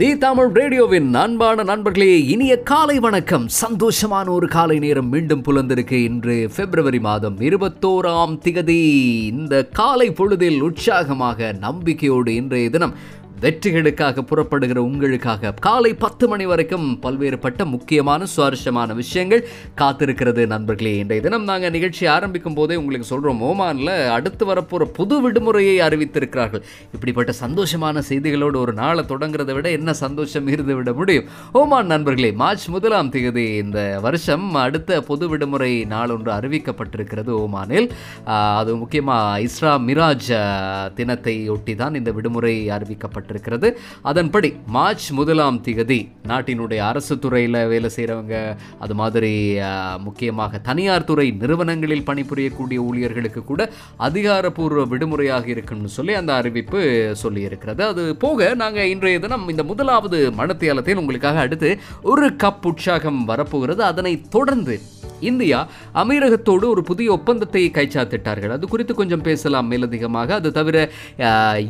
தி தமிழ் ரேடியோவின் அன்பான நண்பர்களே இனிய காலை வணக்கம். சந்தோஷமான ஒரு காலை நேரம் மீண்டும் புலந்திருக்கு. இன்று பிப்ரவரி மாதம் இருபத்தோராம் திகதி. இந்த காலை பொழுதில் உற்சாகமாக நம்பிக்கையோடு இன்றைய தினம் வெற்றிகளுக்காக புறப்படுகிற உங்களுக்காக காலை பத்து மணி வரைக்கும் பல்வேறுபட்ட முக்கியமான சுவாரஸ்யமான விஷயங்கள் காத்திருக்கிறது நண்பர்களே. இன்றைய தினம் நாங்கள் நிகழ்ச்சி ஆரம்பிக்கும் போதே உங்களுக்கு சொல்கிறோம் ஓமானில் அடுத்து வரப்போகிற புது விடுமுறையை அறிவித்திருக்கிறார்கள். இப்படிப்பட்ட சந்தோஷமான செய்திகளோடு ஒரு நாளை தொடங்குறதை விட என்ன சந்தோஷம் இருந்து விட முடியும்? ஓமான் நண்பர்களே மார்ச் முதலாம் தேதி இந்த வருஷம் அடுத்த பொது விடுமுறை நாள் ஒன்று அறிவிக்கப்பட்டிருக்கிறது ஓமானில். அது முக்கியமாக இஸ்ரா மிராஜ் தினத்தை ஒட்டி தான் இந்த விடுமுறை அறிவிக்கப்பட்டிருக்கிறது அதன்படி மார்ச் முதலாம் திகதி நாட்டினுடைய அரசு துறையில் வேலை செய்கிறவங்க அது மாதிரி முக்கியமாக தனியார் துறை நிறுவனங்களில் பணிபுரியக்கூடிய ஊழியர்களுக்கு கூட அதிகாரப்பூர்வ விடுமுறையாக இருக்குன்னு சொல்லி அந்த அறிவிப்பு சொல்லியிருக்கிறது. அது போக நாங்கள் இன்றைய தினம் இந்த முதலாவது மனத்தியாலத்தில் உங்களுக்காக அடுத்து ஒரு கப் உற்சாகம் வரப்போகிறது. அதனை தொடர்ந்து இந்தியா அமீரகத்தோடு ஒரு புதிய ஒப்பந்தத்தை கைச்சாத்திட்டார்கள் அது குறித்து கொஞ்சம் பேசலாம் மேலதிகமாக. அது தவிர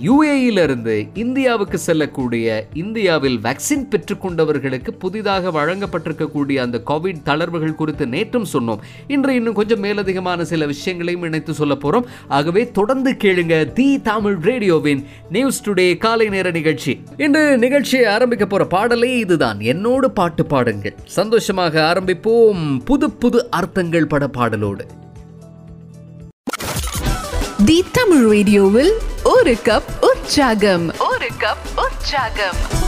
யுஏயிலிருந்து இந்தியாவுக்கு செல்லக்கூடிய இந்தியாவில் வேக்சின் பெற்றுக்கொண்டவர்களுக்கு புதிதாக வழங்கப்பட்டிருக்கக்கூடிய அந்த கோவிட் தளர்வுகள் குறித்து நேற்றும் சொன்னோம். இன்று இன்னும் கொஞ்சம் மேலதிகமான சில விஷயங்களையும் இணைத்து சொல்ல போறோம். ஆகவே தொடர்ந்து கேளுங்க தி தமிழ் ரேடியோவின் நியூஸ் டுடே காலை நேர நிகழ்ச்சி. இன்று நிகழ்ச்சியை ஆரம்பிக்க போற பாடலே இதுதான். என்னோடு பாட்டு பாடுங்கள். சந்தோஷமாக ஆரம்பிப்போம். புது புது அர்த்தங்கள் பட பாடலோடு. தி தமிழ் ரேடியோவில் ஒரு கப் உற்சாகம். ஒரு கப் உற்சாகம்.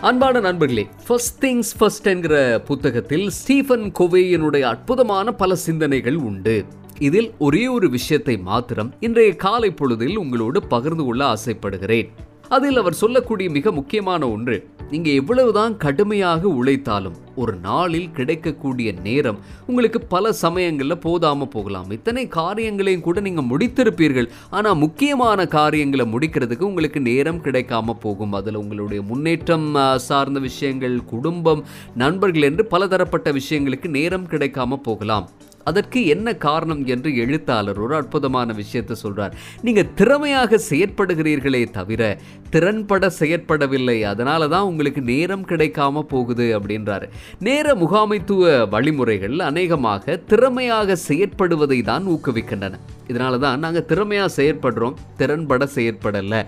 அன்பான நண்பர்களே ஃபர்ஸ்ட் திங்ஸ் ஃபர்ஸ்ட் என்கிற புத்தகத்தில் ஸ்டீஃபன் கோவேயனுடைய அற்புதமான பல சிந்தனைகள் உண்டு. இதில் ஒரே ஒரு விஷயத்தை மாத்திரம் இன்றைய காலை பொழுதில் உங்களோடு பகிர்ந்து கொள்ள ஆசைப்படுகிறேன். அதில் அவர் சொல்லக்கூடிய மிக முக்கியமான ஒன்று நீங்க எவ்வளவுதான் கடுமையாக உழைத்தாலும் ஒரு நாளில் கிடைக்கக்கூடிய நேரம் உங்களுக்கு பல சமயங்களில் போதாம போகலாம். இத்தனை காரியங்களையும் கூட நீங்க முடித்திருப்பீர்கள். ஆனா முக்கியமான காரியங்களை முடிக்கிறதுக்கு உங்களுக்கு நேரம் கிடைக்காம போகும். அதில் உங்களுடைய முன்னேற்றம் சார்ந்த விஷயங்கள் குடும்பம் நண்பர்கள் என்று பலதரப்பட்ட விஷயங்களுக்கு நேரம் கிடைக்காம போகலாம். அதற்கு என்ன காரணம் என்று எழுத்தாளர் ஒரு அற்புதமான விஷயத்தை சொல்றார். நீங்க திறமையாக செயற்படுகிறீர்களே தவிர திறன்பட செயற்படவில்லை. அதனால தான் உங்களுக்கு நேரம் கிடைக்காம போகுது அப்படின்றாரு. நேர முகாமைத்துவ வழிமுறைகள் அநேகமாக திறமையாக செயற்படுவதை தான் ஊக்குவிக்கின்றன. இதனால தான் நாங்கள் திறமையாக செயற்படுறோம் திறன்பட செயற்படலை.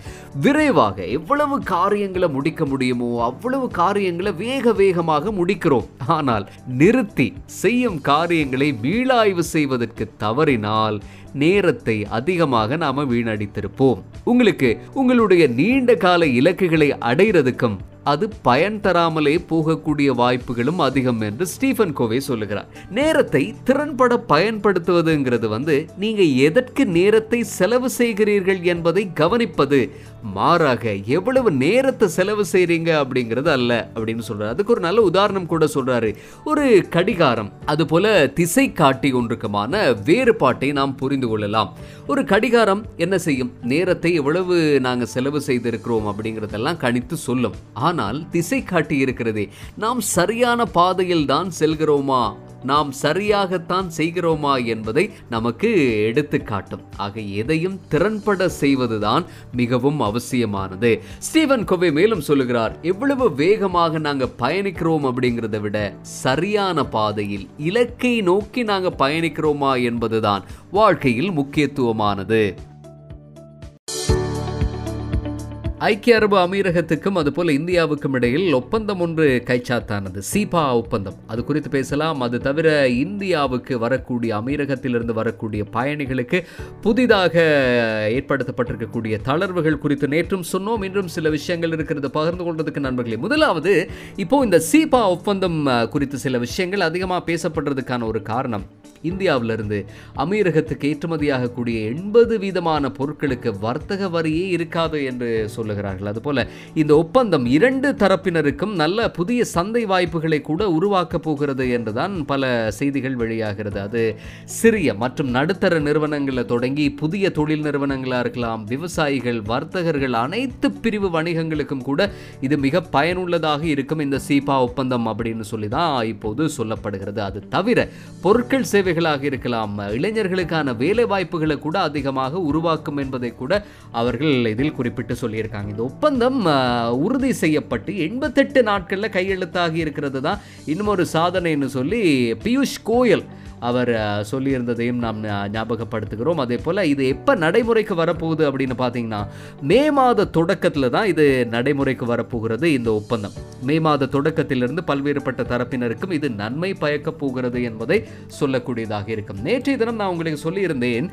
விரைவாக எவ்வளவு காரியங்களை முடிக்க முடியுமோ அவ்வளவு காரியங்களை வேக வேகமாக முடிக்கிறோம். ஆனால் நிறுத்தி செய்யும் காரியங்களை மீளாய்வு செய்வதற்கு தவறினால் நேரத்தை அதிகமாக நாம் வீணடித்திருப்போம். உங்களுக்கு உங்களுடைய நீண்ட கால இலக்குகளை அடைகிறதுக்கும் அது பயன் தராமலே போகக்கூடிய வாய்ப்புகளும் அதிகம் என்று ஸ்டீஃபன் கோவே சொல்லுகிறார். நேரத்தை திறன்பட பயன்படுத்துவதுங்கிறது வந்து நீங்க எதற்கு நேரத்தை செலவு செய்கிறீர்கள் என்பதை கவனிப்பது மாறாக எவ்வளவு நேரத்தை செலவு செய்கிறீங்க அப்படிங்கிறது அல்ல அப்படின்னு சொல்கிறார் அதுக்கு ஒரு நல்ல உதாரணம் கூட சொல்கிறாரு ஒரு கடிகாரம் அதுபோல் திசை காட்டி ஒன்றுக்குமான வேறுபாட்டை நாம் புரிந்து கொள்ளலாம். ஒரு கடிகாரம் என்ன செய்யும்? நேரத்தை எவ்வளவு நாங்கள் செலவு செய்திருக்கிறோம் அப்படிங்கிறதெல்லாம் கணித்து சொல்லும். ஆனால் திசை காட்டி இருக்கிறதே நாம் சரியான பாதையில் தான் செல்கிறோமா? நாம் சரியாகத்தான் செய்கிறோமா என்பதை நமக்கு எடுத்து காட்டும் ஆக எதையும் திறன்பட செய்வதுதான் மிகவும் அவசியமானது. ஸ்டீவன் கோவே மேலும் சொல்லுகிறார் எவ்வளவு வேகமாக நாங்கள் பயணிக்கிறோம் அப்படிங்கிறத விட சரியான பாதையில் இலக்கை நோக்கி நாங்கள் பயணிக்கிறோமா என்பதுதான் வாழ்க்கையில் முக்கியத்துவமானது. ஐக்கிய அரபு அமீரகத்துக்கும் அதுபோல் இந்தியாவுக்கும் இடையில் ஒப்பந்தம் ஒன்று கைச்சாத்தானது. சீபா ஒப்பந்தம். அது குறித்து பேசலாம். அது தவிர இந்தியாவுக்கு வரக்கூடிய அமீரகத்திலிருந்து வரக்கூடிய பயணிகளுக்கு புதிதாக ஏற்படுத்தப்பட்டிருக்கக்கூடிய தளர்வுகள் குறித்து நேற்றும் சொன்னோம். இன்றும் சில விஷயங்கள் இருக்கிறது. பகிர்ந்து கொள்றதுக்கு நண்பர்களே முதலாவது இப்போ இந்த சீபா ஒப்பந்தம் குறித்து சில விஷயங்கள் அதிகமாக பேசப்படுறதுக்கான ஒரு காரணம். இந்தியாவிலிருந்து. அமீரகத்துக்கு ஏற்றுமதியாகக்கூடிய எண்பது வீதமான பொருட்களுக்கு வர்த்தக வரியே இருக்காது என்று சொல்லுகிறார்கள். அதுபோல இந்த ஒப்பந்தம் இரண்டு தரப்பினருக்கும் நல்ல புதிய சந்தை வாய்ப்புகளை கூட உருவாக்கப் போகிறது என்றுதான் பல செய்திகள் வெளியாகிறது. அது சிறிய மற்றும் நடுத்தர நிறுவனங்களில் தொடங்கி புதிய தொழில் நிறுவனங்களாக இருக்கலாம் விவசாயிகள் வர்த்தகர்கள் அனைத்து பிரிவு வணிகங்களுக்கும் கூட இது மிக பயனுள்ளதாக இருக்கும் இந்த சீபா ஒப்பந்தம் அப்படின்னு சொல்லி தான் இப்போது சொல்லப்படுகிறது. அது தவிர பொருட்கள் சேவை சேவைகளாக இருக்கலாம். இளைஞர்களுக்கான வேலை வாய்ப்புகளை கூட அதிகமாக உருவாக்கும் என்பதை கூட அவர்கள் இதில் குறிப்பிட்டு சொல்லியிருக்காங்க. இந்த ஒப்பந்தம் உறுதி செய்யப்பட்டு எண்பத்தெட்டு நாட்களில் கையெழுத்தாகி இருக்கிறது தான். இன்னும் ஒரு சாதனைன்னு சொல்லி பியூஷ் கோயல் அவர் சொல்லியிருந்ததையும் நாம் ஞாபகப்படுத்துகிறோம். அதே போல் இது எப்போ நடைமுறைக்கு வரப்போகுது அப்படின்னு பார்த்தீங்கன்னா மே மாத தொடக்கத்தில் தான் இது நடைமுறைக்கு வரப்போகிறது இந்த ஒப்பந்தம். மே மாத தொடக்கத்திலிருந்து பல்வேறுபட்ட தரப்பினருக்கும் இது நன்மை பயக்கப் போகிறது என்பதை சொல்லக்கூடியதாக இருக்கும். நேற்றைய தினம் நான் உங்களுக்கு சொல்லியிருந்தேன்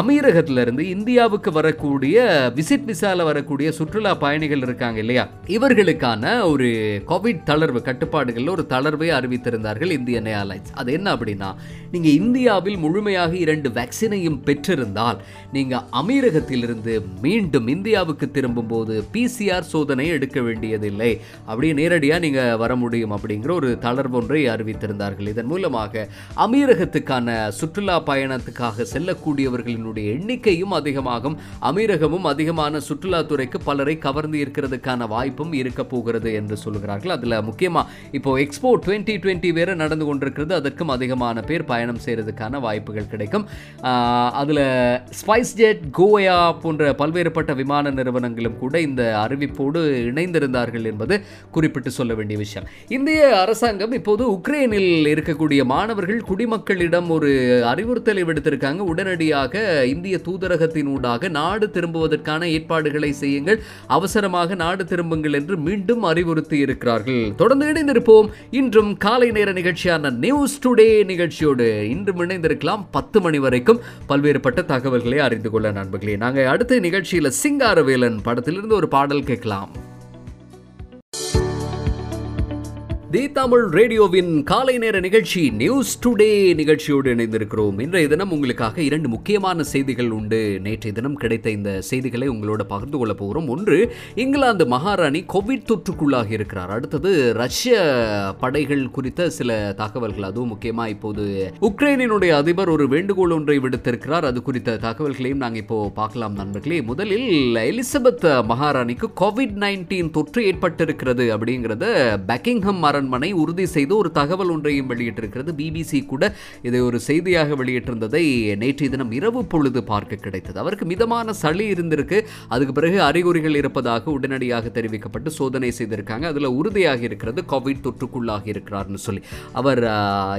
அமீரகத்திலிருந்து இந்தியாவுக்கு வரக்கூடிய விசிட் விசால வரக்கூடிய சுற்றுலா பயணிகள் இருக்காங்க இல்லையா? இவர்களுக்கான ஒரு கோவிட் தளர்வு கட்டுப்பாடுகளில் ஒரு தளர்வை அறிவித்திருந்தார்கள் இந்தியன் ஏர்லைன்ஸ். அது என்ன அப்படின்னா நீங்கள் இந்தியாவில் முழுமையாக இரண்டு வேக்சினையும் பெற்றிருந்தால் நீங்கள் அமீரகத்திலிருந்து மீண்டும் இந்தியாவுக்கு திரும்பும்போது பிசிஆர் சோதனை எடுக்க வேண்டியதில்லை. அப்படியே நேரடியாக நீங்கள் வர முடியும் அப்படிங்கிற ஒரு தளர்வு ஒன்றை அறிவித்திருந்தார்கள். இதன் மூலமாக அமீரகத்துக்கான சுற்றுலா பயணத்துக்காக செல்லக்கூடியவர்களினுடைய எண்ணிக்கையும் அதிகமாகும். அமீரகமும் அதிகமான சுற்றுலாத்துறைக்கு பலரை கவர்ந்து இருக்கிறதுக்கான வாய்ப்பும் இருக்க போகிறது என்று சொல்கிறார்கள். அதுல முக்கியமா இப்போ எக்ஸ்போ 2020 டுவெண்ட்டி வேறு நடந்து கொண்டிருக்கிறது. அதற்கும் அதிகமான பேர் பயணம் செய்கிறதுக்கான வாய்ப்புகள் கிடைக்கும். அதில் ஸ்பைஸ் ஜெட் கோயா போன்ற பல்வேறுபட்ட விமான நிறுவனங்களும் கூட இந்த அறிவிப்போடு இணைந்திருந்தார்கள் என்பது குறிப்பிட்டு சொல்ல வேண்டிய விஷயம். இந்திய அரசாங்கம் இப்போது உக்ரைனில் இருக்கக்கூடிய மாணவர்கள் குடிமக்களிடம் ஒரு அறிவுறுத்தலை விடுத்திருக்காங்க. உடனடியாக இந்திய தூதரகத்தினூடாக நாடு திரும்புவதற்கான ஏற்பாடுகளை செய்யுங்கள் அவசரமாக நாடு திரும்புங்கள் என்று மீண்டும் அறிவுறுத்தி இருக்கிறார்கள் தொடர்ந்து இணைந்திருப்போம். இன்றும் காலை நேர நிகழ்ச்சியான நியூஸ் டுடே நிகழ்ச்சியோடு இன்று இணைந்திருக்கலாம். பத்து மணி வரைக்கும் பல்வேறுபட்ட தகவல்களை அறிந்து கொள்ள நண்பர்களே நாங்கள் அடுத்த நிகழ்ச்சியில் சிங்காரவேலன் படத்திலிருந்து ஒரு பாடல் கேட்கலாம். தி தமிழ் ரேடியோவின் காலை நேர நிகழ்ச்சி நியூஸ் டுடே நிகழ்ச்சியோடு இணைந்திருக்கிறோம். இன்றைய தினம் உங்களுக்காக இரண்டு முக்கியமான செய்திகள் உண்டு. நேற்றைய தினம் கிடைத்த இந்த செய்திகளை உங்களோட பகிர்ந்து கொள்ள போகிறோம் ஒன்று இங்கிலாந்து மகாராணி கோவிட் தொற்றுக்குள்ளாகி இருக்கிறார். அடுத்தது ரஷ்ய படைகள் குறித்த சில தகவல்கள். அதுவும் முக்கியமாக இப்போது உக்ரைனினுடைய அதிபர் ஒரு வேண்டுகோள் ஒன்றை விடுத்திருக்கிறார். அது குறித்த தகவல்களையும் நாங்கள் இப்போ பார்க்கலாம் நண்பர்களே. முதலில் எலிசபெத் மகாராணிக்கு கோவிட் நைன்டீன் தொற்று ஏற்பட்டிருக்கிறது அப்படிங்கிறத பக்கிங்ஹம் அரண்மனை உறுதி செய்து ஒரு தகவல் ஒன்றையும் வெளியிட்டிருக்கிறது. பிபிசி கூட இதை ஒரு செய்தியாக வெளியிட்டிருந்ததை நேற்றைய தினம் இரவு பொழுது பார்க்க கிடைத்தது. அவருக்கு மிதமான சளி இருந்திருக்கு. அதுக்கு பிறகு அறிகுறிகள் இருப்பதாக உடனடியாக தெரிவிக்கப்பட்டு சோதனை செய்திருக்காங்க. அதில் உறுதியாக இருக்கிறது கோவிட் தொற்றுக்குள்ளாக இருக்கிறார்னு சொல்லி. அவர்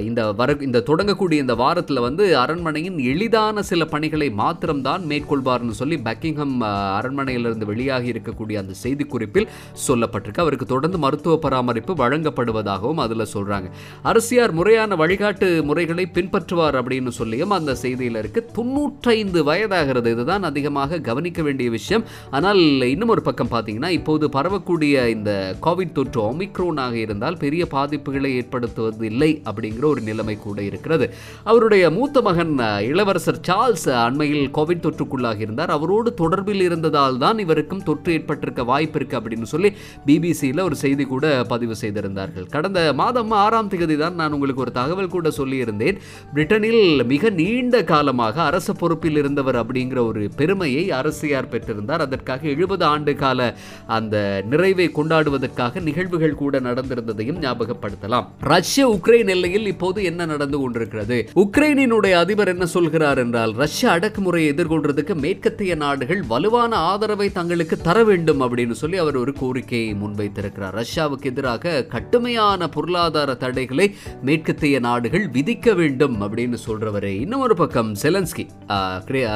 இந்த வர இந்த தொடங்கக்கூடிய இந்த வாரத்தில் வந்து அரண்மனையின் எளிதான சில பணிகளை மாத்திரம்தான் மேற்கொள்வார்னு சொல்லி பக்கிங்ஹம் அரண்மனையிலிருந்து வெளியாகி இருக்கக்கூடிய அந்த செய்திக்குறிப்பில் சொல்லப்பட்டிருக்கு. அவருக்கு தொடர்ந்து மருத்துவ பராமரிப்பு வழங்கப்படும் வழங்கப்படுவதாகவும் அதில் சொல்றாங்க. அரசியார் முறையான வழிகாட்டு முறைகளை பின்பற்றுவார் அப்படின்னு சொல்லியும் அந்த செய்தியில் இருக்கு. தொண்ணூற்றைந்து வயதாகிறது இதுதான் அதிகமாக கவனிக்க வேண்டிய விஷயம். ஆனால் இன்னும் ஒரு பக்கம் பார்த்தீங்கன்னா இப்போது பரவக்கூடிய இந்த கோவிட் தொற்று ஒமிக்ரோனாக இருந்தால் பெரிய பாதிப்புகளை ஏற்படுத்துவது இல்லை அப்படிங்கிற ஒரு நிலைமை கூட இருக்கிறது. அவருடைய மூத்த மகன் இளவரசர் சார்ல்ஸ் அண்மையில் கோவிட் தொற்றுக்குள்ளாக இருந்தார். அவரோடு தொடர்பில் இருந்ததால் தான் இவருக்கும் தொற்று ஏற்பட்டிருக்க வாய்ப்பு இருக்கு அப்படின்னு சொல்லி பிபிசியில் ஒரு செய்தி கூட பதிவு செய்திருந்தார்கள். கடந்த மாதம் ஆறாம் தேதி தான் நான் உங்களுக்கு ஒரு தகவல் கூட சொல்லியிருந்தேன். பிரிட்டனில் மிக நீண்ட காலமாக அரச பொறுப்பில் இருந்தவர் அப்படிங்கிற ஒரு பெருமையை அரசியார் பெற்றிருந்தார். அதற்காக எழுபது ஆண்டு கால அந்த நிறைவை கொண்டாடுவதற்காக நிகழ்வுகள் கூட நடந்திருந்ததையும் ஞாபகப்படுத்தலாம். ரஷ்ய உக்ரைன் எல்லையில் இப்போது என்ன நடந்து கொண்டிருக்கிறது? உக்ரைனினுடைய அதிபர் என்ன சொல்கிறார் என்றால் ரஷ்ய அடக்குமுறையை எதிர்கொள்றதுக்கு மேற்கத்திய நாடுகள் வலுவான ஆதரவை தங்களுக்கு தர வேண்டும் அப்படின்னு சொல்லி அவர் ஒரு கோரிக்கையை முன்வைத்திருக்கிறார். ரஷ்யாவுக்கு எதிராக கட்டுமை கடுமையான பொருளாதார தடைகளை மேற்கத்திய நாடுகள் விதிக்க வேண்டும் அப்படின்னு சொல்றவரே. இன்னொரு பக்கம் செலன்ஸ்கி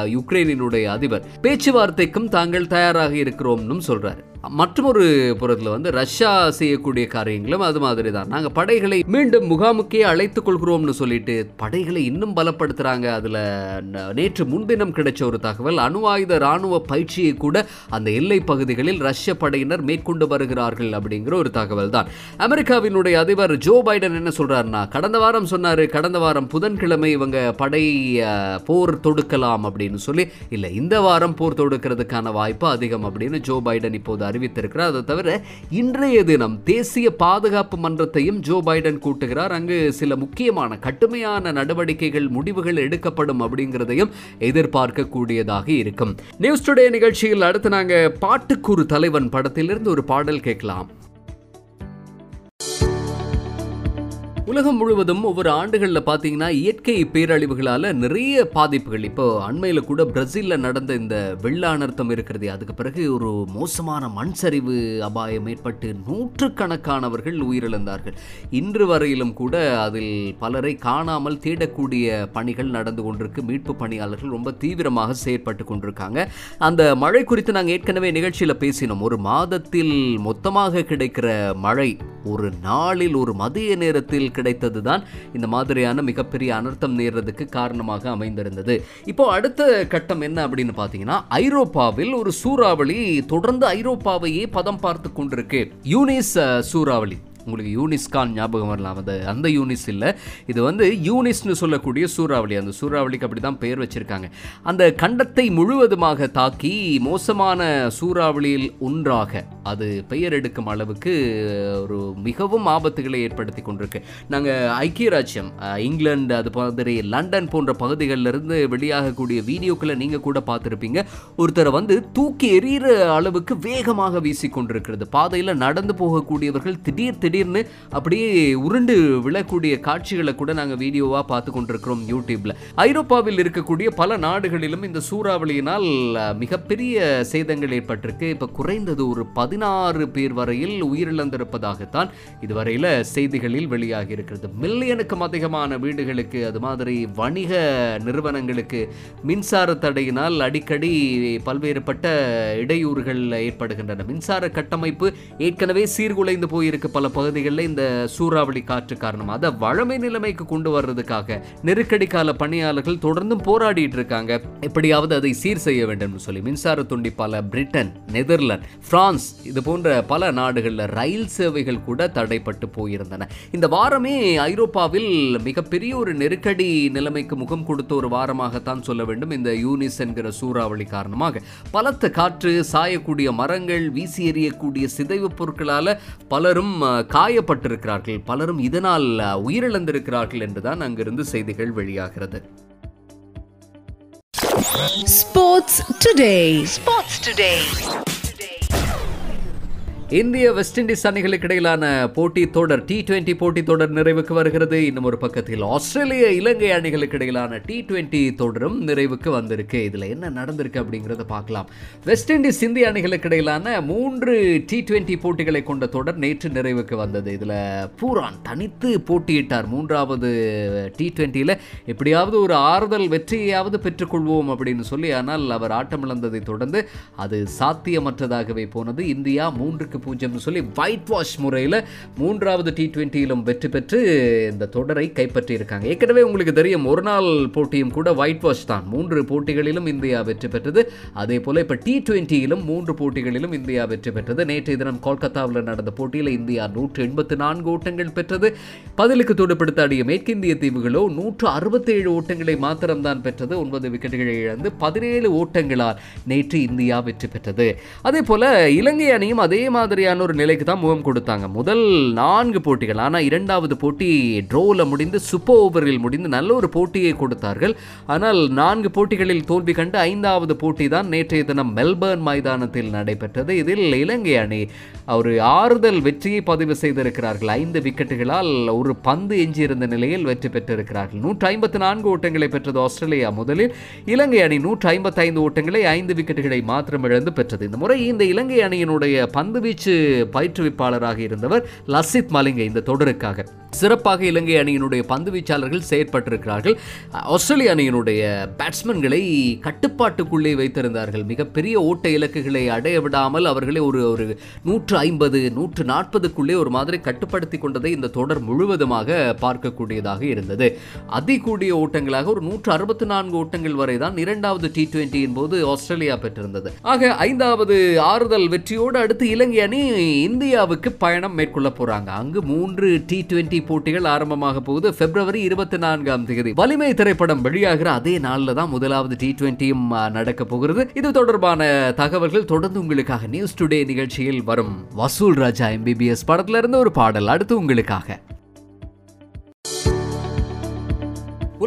யுக்ரைனினுடைய அதிபர். பேச்சுவார்த்தைக்கும் தாங்கள் தயாராக இருக்கிறோம்னு சொல்றாரு. மற்றொரு புறத்தில் வந்து ரஷ்யா செய்யக்கூடிய காரியங்களும் அது மாதிரி தான் நாங்கள் படைகளை மீண்டும் முகாமுக்கே அழைத்துக் கொள்கிறோம்னு சொல்லிட்டு படைகளை இன்னும் பலப்படுத்துகிறாங்க அதில் நேற்று முன்தினம் கிடைச்ச ஒரு தகவல் அணு ஆயுத ராணுவ பயிற்சியை கூட அந்த எல்லை பகுதிகளில் ரஷ்ய படையினர் மேற்கொண்டு வருகிறார்கள் அப்படிங்கிற ஒரு தகவல் தான் அமெரிக்காவினுடைய அதிபர் ஜோ பைடன் என்ன சொல்கிறாருன்னா கடந்த வாரம் சொன்னார் கடந்த வாரம் புதன்கிழமை இவங்க படை போர் தொடுக்கலாம் அப்படின்னு சொல்லி இல்லை இந்த வாரம் போர் தொடுக்கிறதுக்கான வாய்ப்பு அதிகம் அப்படின்னு ஜோ பைடன் இப்போது அறிவித்திருக்கிறார். அதை தவிர இன்றைய தினம் தேசிய பாதுகாப்பு மன்றத்தையும் ஜோ பைடன் கூட்டுகிறார். அங்கு சில முக்கியமான கடுமையான நடவடிக்கைகள் முடிவுகள் எடுக்கப்படும் அப்படிங்கிறதையும் எதிர்பார்க்கக்கூடியதாக இருக்கும். நியூஸ் டுடே நிகழ்ச்சியில் அடுத்து நாங்கள் பாட்டுக்கூறு தலைவன் படத்திலிருந்து ஒரு பாடல் கேட்கலாம். உலகம் முழுவதும் ஒவ்வொரு ஆண்டுகளில் பார்த்தீங்கன்னா இயற்கை பேரழிவுகளால் நிறைய பாதிப்புகள். இப்போ அண்மையில் கூட பிரசிலில் நடந்த இந்த வெள்ள அனர்த்தம் இருக்கிறது அதுக்கு பிறகு ஒரு மோசமான மண் சரிவு அபாயம் ஏற்பட்டு நூற்றுக்கணக்கானவர்கள் உயிரிழந்தார்கள். இன்று வரையிலும் கூட அதில் பலரை காணாமல் தேடக்கூடிய பணிகள் நடந்து கொண்டிருக்கு. மீட்பு பணியாளர்கள் ரொம்ப தீவிரமாக செயற்பட்டு கொண்டிருக்காங்க. அந்த மழை குறித்து நாங்கள் ஏற்கனவே நிகழ்ச்சியில் பேசினோம். ஒரு மாதத்தில் மொத்தமாக கிடைக்கிற மழை ஒரு நாளில் ஒரு மதிய நேரத்தில் கிடைத்தது தான் இந்த மாதிரியான மிகப்பெரிய அனர்த்தம் நேர்றதுக்கு காரணமாக அமைந்திருந்தது. இப்போ அடுத்த கட்டம் என்ன அப்படின்னு பார்த்தீங்கன்னா ஐரோப்பாவில் ஒரு சூறாவளி தொடர்ந்து ஐரோப்பாவையே பதம் பார்த்து கொண்டிருக்கு. யூனிஸ் சூறாவளி. உங்களுக்கு யூனிஸ்கான் ஞாபகம் வரலாம். அது அந்த யூனிஸ் இல்லை. இது வந்து யூனிஸ்னு சொல்லக்கூடிய சூறாவளி. அந்த சூறாவளிக்கு அப்படி தான் பெயர் வச்சுருக்காங்க. அந்த கண்டத்தை முழுவதுமாக தாக்கி மோசமான சூறாவளியில் ஒன்றாக. அது பெயர் எடுக்கும் அளவுக்கு ஒரு மிகவும் ஆபத்துகளை ஏற்படுத்தி கொண்டிருக்கு. நாங்கள் ஐக்கிய ராஜ்யம் இங்கிலாந்து அது மாதிரி லண்டன் போன்ற பகுதிகளிலிருந்து வெளியாகக்கூடிய வீடியோக்களை நீங்கள் கூட பார்த்துருப்பீங்க. ஒருத்தரை வந்து தூக்கி எறிகிற அளவுக்கு வேகமாக வீசிக்கொண்டிருக்கிறது பாதையில் நடந்து போகக்கூடியவர்கள் திடீர் திடீர் திடீர்னு அப்படியே உருண்டு விழக்கூடிய காட்சிகளை கூட நாங்கள் வீடியோவாக பார்த்து கொண்டிருக்கிறோம் யூடியூப்ல. ஐரோப்பாவில் இருக்கக்கூடிய பல நாடுகளிலும் இந்த சூறாவளியினால் மிகப்பெரிய சேதங்கள் ஏற்பட்டிருக்கு. இப்போ குறைந்தது ஒரு பதினாறு பேர் வரையில் உயிரிழந்திருப்பதாகத்தான் இதுவரையில் செய்திகளில் வெளியாகி இருக்கிறது. மில்லியனுக்கும் அதிகமான வீடுகளுக்கு அது மாதிரி வணிக நிறுவனங்களுக்கு மின்சார தடையினால் அடிக்கடி பல்வேறுபட்ட இடையூறுகள் ஏற்படுகின்றன. மின்சார கட்டமைப்பு ஏற்கனவே சீர்குலைந்து போயிருக்கு பல பகுதிகளில் இந்த சூறாவளி காற்று காரணமாக அதை வழமை நிலைமைக்கு கொண்டு வர்றதுக்காக நெருக்கடி கால பணியாளர்கள் தொடர்ந்தும் போராடிட்டு இருக்காங்க. எப்படியாவது அதை சீர் செய்ய வேண்டும் சொல்லி மின்சார துண்டிப்பால பிரிட்டன் நெதர்லாந்து பிரான்ஸ் இது போன்ற பல நாடுகளில் ரயில் சேவைகள் கூட தடைப்பட்டு போயிருந்தன. இந்த வாரமே ஐரோப்பாவில் மிகப்பெரிய ஒரு நெருக்கடி நிலைமைக்கு முகம் கொடுத்த ஒரு வாரமாகத்தான் சொல்ல வேண்டும். இந்த யூனிஸ் என்கிற சூறாவளி காரணமாக பலத்த காற்று சாயக்கூடிய மரங்கள் வீசி எறியக்கூடிய சிதைவு பொருட்களால் பலரும் காயப்பட்டிருக்கிறார்கள் பலரும் இதனால் உயிரிழந்திருக்கிறார்கள் என்றுதான் அங்கிருந்து செய்திகள் வெளியாகிறது Sports today. Sports today. இந்திய வெஸ்ட் இண்டீஸ் அணிகளுக்கு இடையிலான போட்டி தொடர் டி டுவெண்டி போட்டி தொடர் நிறைவுக்கு வருகிறது. இன்னும் ஒரு பக்கத்தில் ஆஸ்திரேலிய இலங்கை அணிகளுக்கு இடையிலான டி டுவெண்டி தொடரும் நிறைவுக்கு வந்திருக்கு. இதில் என்ன நடந்திருக்கு அப்படிங்கிறத பார்க்கலாம். வெஸ்ட் இண்டீஸ் இந்திய அணிகளுக்கு இடையிலான மூன்று டி டுவெண்டி போட்டிகளை கொண்ட தொடர் நேற்று நிறைவுக்கு வந்தது. இதில் பூரான் தனித்து போட்டியிட்டார் மூன்றாவது டி டுவெண்ட்டியில் எப்படியாவது ஒரு ஆறுதல் வெற்றியையாவது பெற்றுக்கொள்வோம் அப்படின்னு சொல்லி ஆனால் அவர் ஆட்டமிழந்ததை தொடர்ந்து அது சாத்தியமற்றதாகவே போனது. இந்தியா மூன்றுக்கு ஒன்றுக்கு பூஜ்ஜியம்னு சொல்லி ஒயிட் வாஷ் முறையில் மூன்றாவது டி ட்வெண்ட்டியிலும் வெற்றி பெற்று இந்த தொடரை கைப்பற்றியிருக்காங்க. ஏற்கனவே உங்களுக்கு தெரியும் ஒரு நாள் போட்டியும் கூட ஒயிட் வாஷ் தான். மூன்று போட்டிகளிலும் இந்தியா வெற்றி பெற்றது. அதே போல் இப்போ டி ட்வெண்ட்டியிலும் மூன்று போட்டிகளிலும் இந்தியா வெற்றி பெற்றது. நேற்றைய தினம் கொல்கத்தாவில் நடந்த போட்டியில் இந்தியா நூற்று எண்பத்து நான்கு ஓட்டங்கள் பெற்றது. பதிலுக்கு துடுப்படுத்த ஆடிய மேற்கிந்திய தீவுகளோ நூற்று அறுபத்தேழு ஓட்டங்களை மாத்திரம்தான் பெற்றது. ஒன்பது விக்கெட்டுகளை இழந்து பதினேழு ஓட்டங்களால் நேற்று இந்தியா வெற்றி பெற்றது. அதே போல் இலங்கை அணியும் அதே மாதிரி மாதிரியான ஒரு நிலைக்கு தான் முகம் கொடுத்தாங்க. முதல் நான்கு போட்டிகள் ஆனால் இரண்டாவது போட்டி ட்ரோவில் முடிந்து சூப்பர் ஓவரில் முடிந்து நல்ல ஒரு போட்டியை கொடுத்தார்கள். ஆனால் நான்கு போட்டிகளில் தோல்வி கண்டு ஐந்தாவது போட்டி தான் நேற்றைய தினம் மெல்பர்ன் மைதானத்தில் நடைபெற்றது. இதில் இலங்கை அணி ஒரு ஆறுதல் வெற்றியை பதிவு செய்திருக்கிறார்கள். ஐந்து விக்கெட்டுகளால் ஒரு பந்து எஞ்சியிருந்த நிலையில் வெற்றி பெற்றிருக்கிறார்கள். நூற்றி ஐம்பத்தி நான்கு ஓட்டங்களை பெற்றது ஆஸ்திரேலியா முதலில். இலங்கை அணி நூற்று ஐம்பத்தைந்து ஓட்டங்களை ஐந்து விக்கெட்டுகளை மாத்திரம் இழந்து பெற்றது. இந்த முறை இந்த இலங்கை அணியினுடைய பந்து வீச்சு பயிற்றுவிப்பாளராக இருந்தவர் லசித் மலிங்க இந்த தொடருக்காக. சிறப்பாக இலங்கை அணியினுடைய பந்து வீச்சாளர்கள் செயற்பட்டிருக்கிறார்கள். ஆஸ்திரேலிய அணியினுடைய பேட்ஸ்மேன்களை கட்டுப்பாட்டுக்குள்ளே வைத்திருந்தார்கள். மிகப்பெரிய ஓட்ட இலக்குகளை அடைய விடாமல் அவர்களை ஒரு ஒரு நூற்று ஐம்பது நூற்று நாற்பதுக்குள்ளே ஒரு மாதிரி கட்டுப்படுத்தி கொண்டதை இந்த தொடர் முழுவதுமாக பார்க்கக்கூடியதாக இருந்தது. அதிகூடிய ஓட்டங்களாக ஒரு நூற்று அறுபத்தி நான்கு ஓட்டங்கள் வரை தான் இரண்டாவது டி டுவெண்டியின் போது ஆஸ்திரேலியா பெற்றிருந்தது. ஆக ஐந்தாவது ஆறுதல் வெற்றியோடு அடுத்து இலங்கை அணி இந்தியாவுக்கு பயணம் மேற்கொள்ள போறாங்க. அங்கு மூன்று டி டுவெண்டி போட்டிகள் ஆரம்பமாக போகுது. பிப்ரவரி இருபத்தி நான்காம் தேதி வலிமை திரைப்படம் வெளியாகிற அதே நாளில் தான் முதலாவது டி டுவெண்டியும் நடக்க போகிறது. இது தொடர்பான தகவல்கள் தொடர்ந்து உங்களுக்காக நியூஸ் டுடே நிகழ்ச்சியில் வரும். வசூல் ராஜா எம்பிபிஎஸ் படத்துல இருந்து ஒரு பாடல் அடுத்து உங்களுக்காக.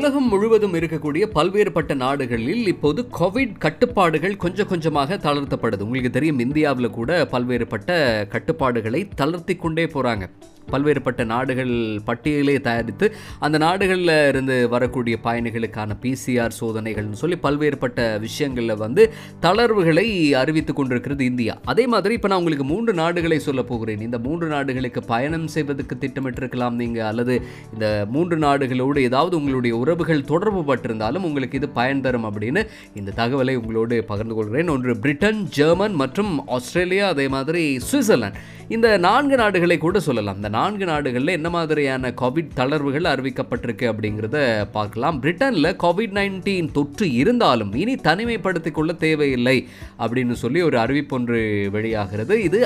உலகம் முழுவதும் இருக்கக்கூடிய பல்வேறுபட்ட நாடுகளில் இப்போது கோவிட் கட்டுப்பாடுகள் கொஞ்சம் கொஞ்சமாக தளர்த்தப்படுது. உங்களுக்கு தெரியும் இந்தியாவில் கூட பல்வேறுபட்ட கட்டுப்பாடுகளை தளர்த்தி கொண்டே போறாங்க. பல்வேறுபட்ட நாடுகள் பட்டியலே தயாரித்து அந்த நாடுகளில் இருந்து வரக்கூடிய பயணிகளுக்கான பிசிஆர் சோதனைகள்னு சொல்லி பல்வேறுபட்ட விஷயங்களில் வந்து தளர்வுகளை அறிவித்து கொண்டிருக்கிறது இந்தியா. அதே மாதிரி இப்போ நான் உங்களுக்கு மூன்று நாடுகளை சொல்ல போகிறேன். இந்த மூன்று நாடுகளுக்கு பயணம் செய்வதற்கு திட்டமிட்டிருக்கலாம் நீங்கள் அல்லது இந்த மூன்று நாடுகளோடு ஏதாவது உங்களுடைய உறவுகள் தொடர்பு பட்டிருந்தாலும் உங்களுக்கு இது பயன் தரும் அப்படின்னு இந்த தகவலை உங்களோடு பகிர்ந்து கொள்கிறேன். ஒன்று பிரிட்டன் ஜெர்மன் மற்றும் ஆஸ்திரேலியா அதே மாதிரி சுவிட்சர்லாந்து. இந்த நான்கு நாடுகளை கூட சொல்லலாம். இந்த நான்கு நாடுகளில் என்ன மாதிரியான கோவிட் தளர்வுகள் அறிவிக்கப்பட்டிருக்கு அப்படிங்கிறத பார்க்கலாம். பிரிட்டனில் கோவிட் நைன்டீன் தொற்று இருந்தாலும் இனி தனிமைப்படுத்திக் கொள்ள தேவையில்லை அப்படின்னு சொல்லி ஒரு அறிவிப்பொன்று வெளியாகிறது. இது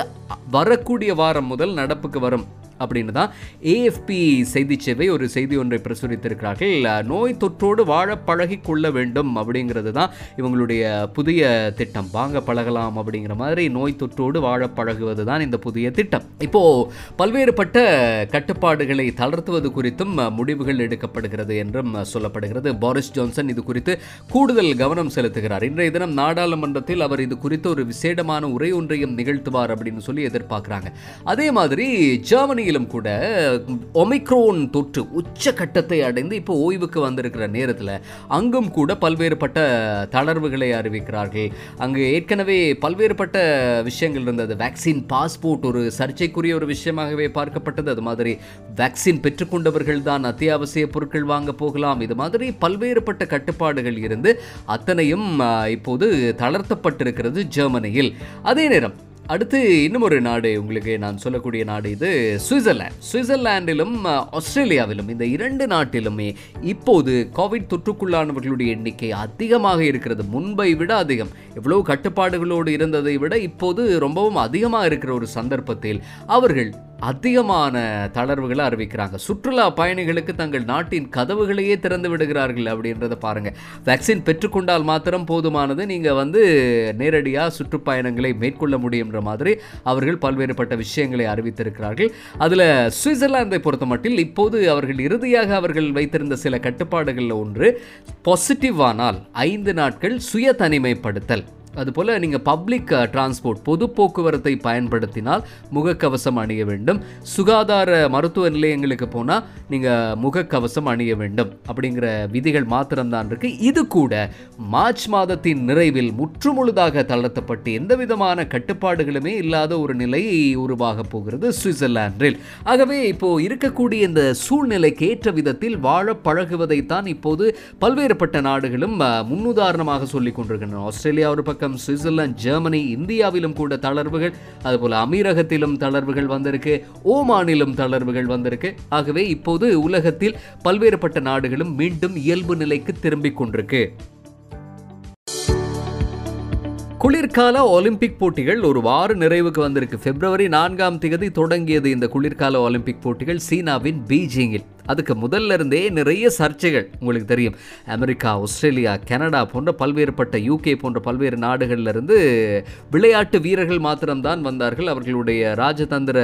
வரக்கூடிய வாரம் முதல் நடப்புக்கு வரும். அப்படின்னு தான் ஏஎஃப்பி செய்தி சேவை ஒரு செய்தி ஒன்றை பிரசுரித்திருக்கிறார்கள். நோய் தொற்றோடு வாழ பழகி கொள்ள வேண்டும் அப்படிங்கிறது தான் இவங்களுடைய புதிய திட்டம். வாங்க பழகலாம் அப்படிங்கிற மாதிரி நோய் தொற்றோடு வாழ பழகுவது தான் இந்த புதிய திட்டம். இப்போ பல்வேறுபட்ட கட்டுப்பாடுகளை தளர்த்துவது குறித்தும் முடிவுகள் எடுக்கப்படுகிறது என்றும் சொல்லப்படுகிறது. பாரிஸ் ஜான்சன் இது குறித்து கூடுதல் கவனம் செலுத்துகிறார். இன்றைய தினம் நாடாளுமன்றத்தில் அவர் இது குறித்து ஒரு விசேடமான உரை ஒன்றையும் நிகழ்த்துவார் அப்படின்னு சொல்லி எதிர்பார்க்கிறாங்க. அதே மாதிரி ஜெர்மனி ஜெர்மனியிலும் கூட ஒமிக்ரோன் தொற்று உச்ச கட்டத்தை அடைந்து இப்போ ஓய்வுக்கு வந்திருக்கிற நேரத்தில் அங்கும் கூட பல்வேறுபட்ட தளர்வுகளை அறிவிக்கிறார்கள். அங்கு ஏற்கனவே பல்வேறுபட்ட விஷயங்கள் இருந்தது. வேக்சின் பாஸ்போர்ட் ஒரு சர்ச்சைக்குரிய ஒரு விஷயமாகவே பார்க்கப்பட்டது. அது மாதிரி வேக்சின் பெற்றுக்கொண்டவர்கள் தான் அத்தியாவசிய பொருட்கள் வாங்க போகலாம். இது மாதிரி பல்வேறுபட்ட கட்டுப்பாடுகள் இருந்து அத்தனையும் இப்போது தளர்த்தப்பட்டிருக்கிறது ஜெர்மனியில். அதே நேரம் அடுத்து இன்னும் ஒரு நாடு உங்களுக்கு நான் சொல்லக்கூடிய நாடு இது சுவிட்சர்லாந்து. சுவிட்சர்லாண்டிலும் ஆஸ்திரேலியாவிலும் இந்த இரண்டு நாட்டிலுமே இப்போது கோவிட் தொற்றுக்குள்ளானவர்களுடைய எண்ணிக்கை அதிகமாக இருக்கிறது. முன்பை விட அதிகம். எவ்வளவு கட்டுப்பாடுகளோடு இருந்ததை விட இப்போது ரொம்பவும் அதிகமாக இருக்கிற ஒரு சந்தர்ப்பத்தில் அவர்கள் அதிகமான தளர்வுகளை அறிவிக்கிறாங்க. சுற்றுலா பயணிகளுக்கு தங்கள் நாட்டின் கதவுகளையே திறந்து விடுகிறார்கள் அப்படின்றத பாருங்கள் வேக்சின் பெற்றுக்கொண்டால் மாத்திரம் போதுமானது. நீங்கள் வந்து நேரடியாக சுற்றுப்பயணங்களை மேற்கொள்ள முடியுன்ற மாதிரி அவர்கள் பல்வேறுபட்ட விஷயங்களை அறிவித்திருக்கிறார்கள். அதில் சுவிட்சர்லாந்தை பொறுத்த மட்டில் இப்போது அவர்கள் இறுதியாக அவர்கள் வைத்திருந்த சில கட்டுப்பாடுகளில் ஒன்று பாசிட்டிவ் ஆனால் ஐந்து நாட்கள் சுய தனிமைப்படுத்தல் அதுபோல் நீங்கள் பப்ளிக் டிரான்ஸ்போர்ட் பொது போக்குவரத்தை பயன்படுத்தினால் முகக்கவசம் அணிய வேண்டும். சுகாதார மருத்துவ நிலையங்களுக்கு போனால் நீங்கள் முகக்கவசம் அணிய வேண்டும் அப்படிங்கிற விதிகள் மாத்திரம்தான் இருக்குது இது கூட மார்ச் மாதத்தின் நிறைவில் முற்றுமுழுதாக தளர்த்தப்பட்டு எந்த விதமான கட்டுப்பாடுகளுமே இல்லாத ஒரு நிலை உருவாக போகிறது சுவிட்சர்லாந்தில். ஆகவே இப்போது இருக்கக்கூடிய இந்த சூழ்நிலைக்கு ஏற்ற விதத்தில் வாழ பழகுவதைத்தான் இப்போது பல்வேறுபட்ட நாடுகளும் முன்னுதாரணமாக சொல்லிக் கொண்டிருக்கின்றன. ஆஸ்திரேலியா ஒரு பக்கம் பக்கம் சுவிட்சர்லாந்து ஜெர்மனி இந்தியாவிலும் கூட தளர்வுகள் அதுபோல் அமீரகத்திலும் தளர்வுகள் வந்திருக்கு ஓமானிலும் தளர்வுகள் வந்திருக்கு. ஆகவே இப்போது உலகத்தில் பல்வேறுபட்ட நாடுகளும் மீண்டும் இயல்பு நிலைக்கு திரும்பிக் கொண்டிருக்கு. குளிர்கால ஒலிம்பிக் போட்டிகள் ஒரு வார நிறைவுக்கு வந்திருக்கு. பிப்ரவரி நான்காம் தேதி தொடங்கியது இந்த குளிர்கால ஒலிம்பிக் போட்டிகள் சீனாவின் பீஜிங்கில். அதுக்கு முதல்ல இருந்தே நிறைய சர்ச்சைகள் உங்களுக்கு தெரியும். அமெரிக்கா ஆஸ்திரேலியா கனடா போன்ற பல்வேறுபட்ட யூகே போன்ற பல்வேறு நாடுகளிலிருந்து விளையாட்டு வீரர்கள் மாத்திரம்தான் வந்தார்கள். அவர்களுடைய ராஜதந்திர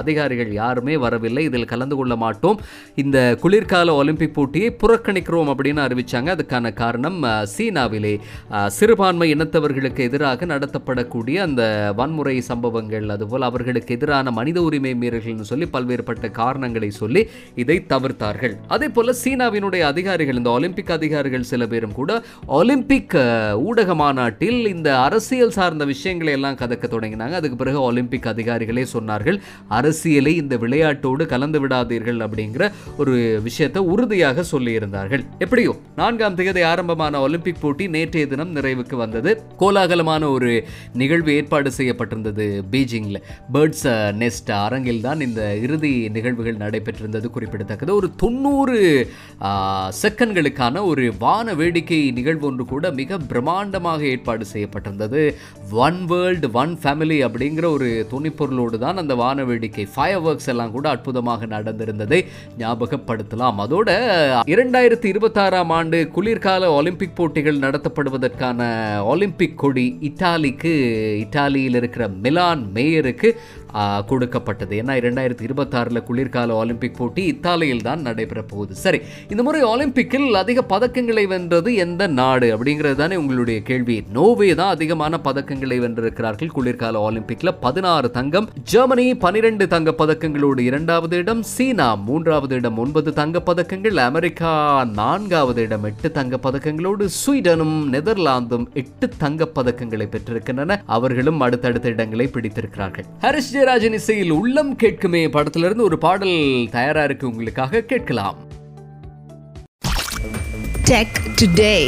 அதிகாரிகள் யாருமே வரவில்லை. இதில் கலந்து கொள்ள மாட்டோம். இந்த குளிர்கால ஒலிம்பிக் போட்டியை புறக்கணிக்கிறோம் அப்படின்னு அறிவித்தாங்க அதுக்கான காரணம் சீனாவிலே சிறுபான்மை இனத்தவர்களுக்கு எதிராக நடத்தப்படக்கூடிய அந்த வன்முறை சம்பவங்கள். அதுபோல் அவர்களுக்கு எதிரான மனித உரிமை மீறல்கள்னு சொல்லி பல்வேறுபட்ட காரணங்களை சொல்லி இதை தவிர்த்தார்கள். அதே போல சீனாவினுடைய அதிகாரிகள் இந்த ஒலிம்பிக் அதிகாரிகள் சில பேரும் கூட ஒலிம்பிக் ஊடக மாநாட்டில் இந்த அரசியல் சார்ந்த விஷயங்களை எல்லாம் கதக்க தொடங்கினாங்க. அதுக்கு பிறகு ஒலிம்பிக் அதிகாரிகளே சொன்னார்கள் அரசியலை இந்த விளையாட்டோடு கலந்து விடாதீர்கள் அப்படிங்கிற ஒரு விஷயத்தை உறுதியாக சொல்லியிருந்தார்கள். எப்படியோ நான்காம் தேதி ஆரம்பமான ஒலிம்பிக் போட்டி நேற்றைய தினம் நிறைவுக்கு வந்தது. கோலாகலமான ஒரு நிகழ்வு ஏற்பாடு செய்யப்பட்டிருந்தது பீஜிங்கில். பேர்ட்ஸ் நெஸ்ட் அரங்கில் தான் இந்த இறுதி நிகழ்வுகள் நடைபெற்றிருந்தது நடக்குது. ஒரு தொண்ணூறு செகண்ட்களுக்கான ஒரு வான வேடிக்கை நிகழ்வு ஒன்று கூட மிக பிரம்மாண்டமாக ஏற்பாடு செய்யப்பட்டிருந்தது. ஒன் வேர்ல்டு ஒன் ஃபேமிலி அப்படிங்கிற ஒரு துணிப்பொருளோடு தான் அந்த வான வேடிக்கை ஃபயர் ஒர்க்ஸ் எல்லாம் கூட அற்புதமாக நடந்திருந்ததை ஞாபகப்படுத்தலாம். அதோட இரண்டாயிரத்தி இருபத்தாறாம் ஆண்டு குளிர்கால ஒலிம்பிக் போட்டிகள் நடத்தப்படுவதற்கான ஒலிம்பிக் கொடி இத்தாலிக்கு இத்தாலியில் இருக்கிற மிலான் மேயருக்கு கொடுக்கப்பட்டது. ஏன்னா இரண்டாயிரத்தி இருபத்தாறில் குளிர்கால ஒலிம்பிக் போட்டி இத்தாலி சென்னையில் தான் நடைபெற போகுது சரி இந்த முறை ஒலிம்பிக்கில் அதிக பதக்கங்களை வென்றது எந்த நாடு? அப்படிங்கிறது தானே உங்களுடைய கேள்வி. நோவே தான் அதிகமான பதக்கங்களை வென்றிருக்கிறார்கள். குளிர்கால ஒலிம்பிக்ல பதினாறு தங்கம் ஜெர்மனி பனிரெண்டு தங்க பதக்கங்களோடு இரண்டாவது இடம் சீனா மூன்றாவது இடம் ஒன்பது தங்க பதக்கங்கள் அமெரிக்கா நான்காவது இடம் எட்டு தங்க பதக்கங்களோடு ஸ்வீடனும் நெதர்லாந்தும் எட்டு தங்க பதக்கங்களை பெற்றிருக்கின்றன. அவர்களும் அடுத்தடுத்த இடங்களை பிடித்திருக்கிறார்கள். ஹரிஷ் ஜெயராஜன் இசையில் உள்ளம் கேட்குமே படத்திலிருந்து ஒரு பாடல் தயாரா இருக்கு உங்களுக்கு? உங்களுக்காக கேட்கலாம் Tech Today.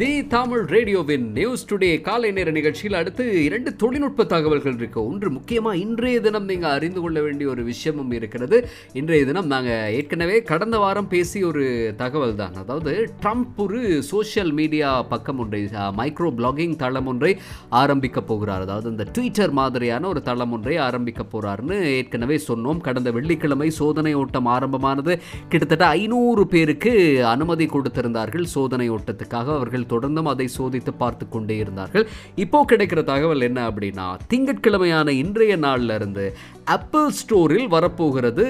தி தமிழ் ரேடியோவின் நியூஸ் டுடே காலை நேர நிகழ்ச்சியில் அடுத்து இரண்டு தொழில்நுட்ப தகவல்கள் இருக்கு. ஒன்று முக்கியமாக இன்றைய தினம் நீங்கள் அறிந்து கொள்ள வேண்டிய ஒரு விஷயமும் இருக்கிறது. இன்றைய தினம் நாங்கள் ஏற்கனவே கடந்த வாரம் பேசிய ஒரு தகவல் தான் அதாவது ட்ரம்ப் ஒரு சோஷியல் மீடியா பக்கம் ஒன்றை மைக்ரோ பிளாகிங் தளம் ஒன்றை ஆரம்பிக்க போகிறார். அதாவது இந்த ட்விட்டர் மாதிரியான ஒரு தளம் ஒன்றை ஆரம்பிக்க போகிறாருன்னு ஏற்கனவே சொன்னோம். கடந்த வெள்ளிக்கிழமை சோதனை ஓட்டம் ஆரம்பமானது. கிட்டத்தட்ட ஐநூறு பேருக்கு அனுமதி கொடுத்திருந்தார்கள் சோதனை ஓட்டத்துக்காக. அவர்கள் தொடர்ந்தும் அதை சோதித்து பார்த்து கொண்டே இருந்தார்கள். இப்போ கிடைக்கிற தகவல் என்ன அப்படின்னா திங்கட்கிழமையான இன்றைய நாளில் இருந்து ஆப்பிள் ஸ்டோரில் வரப்போகிறது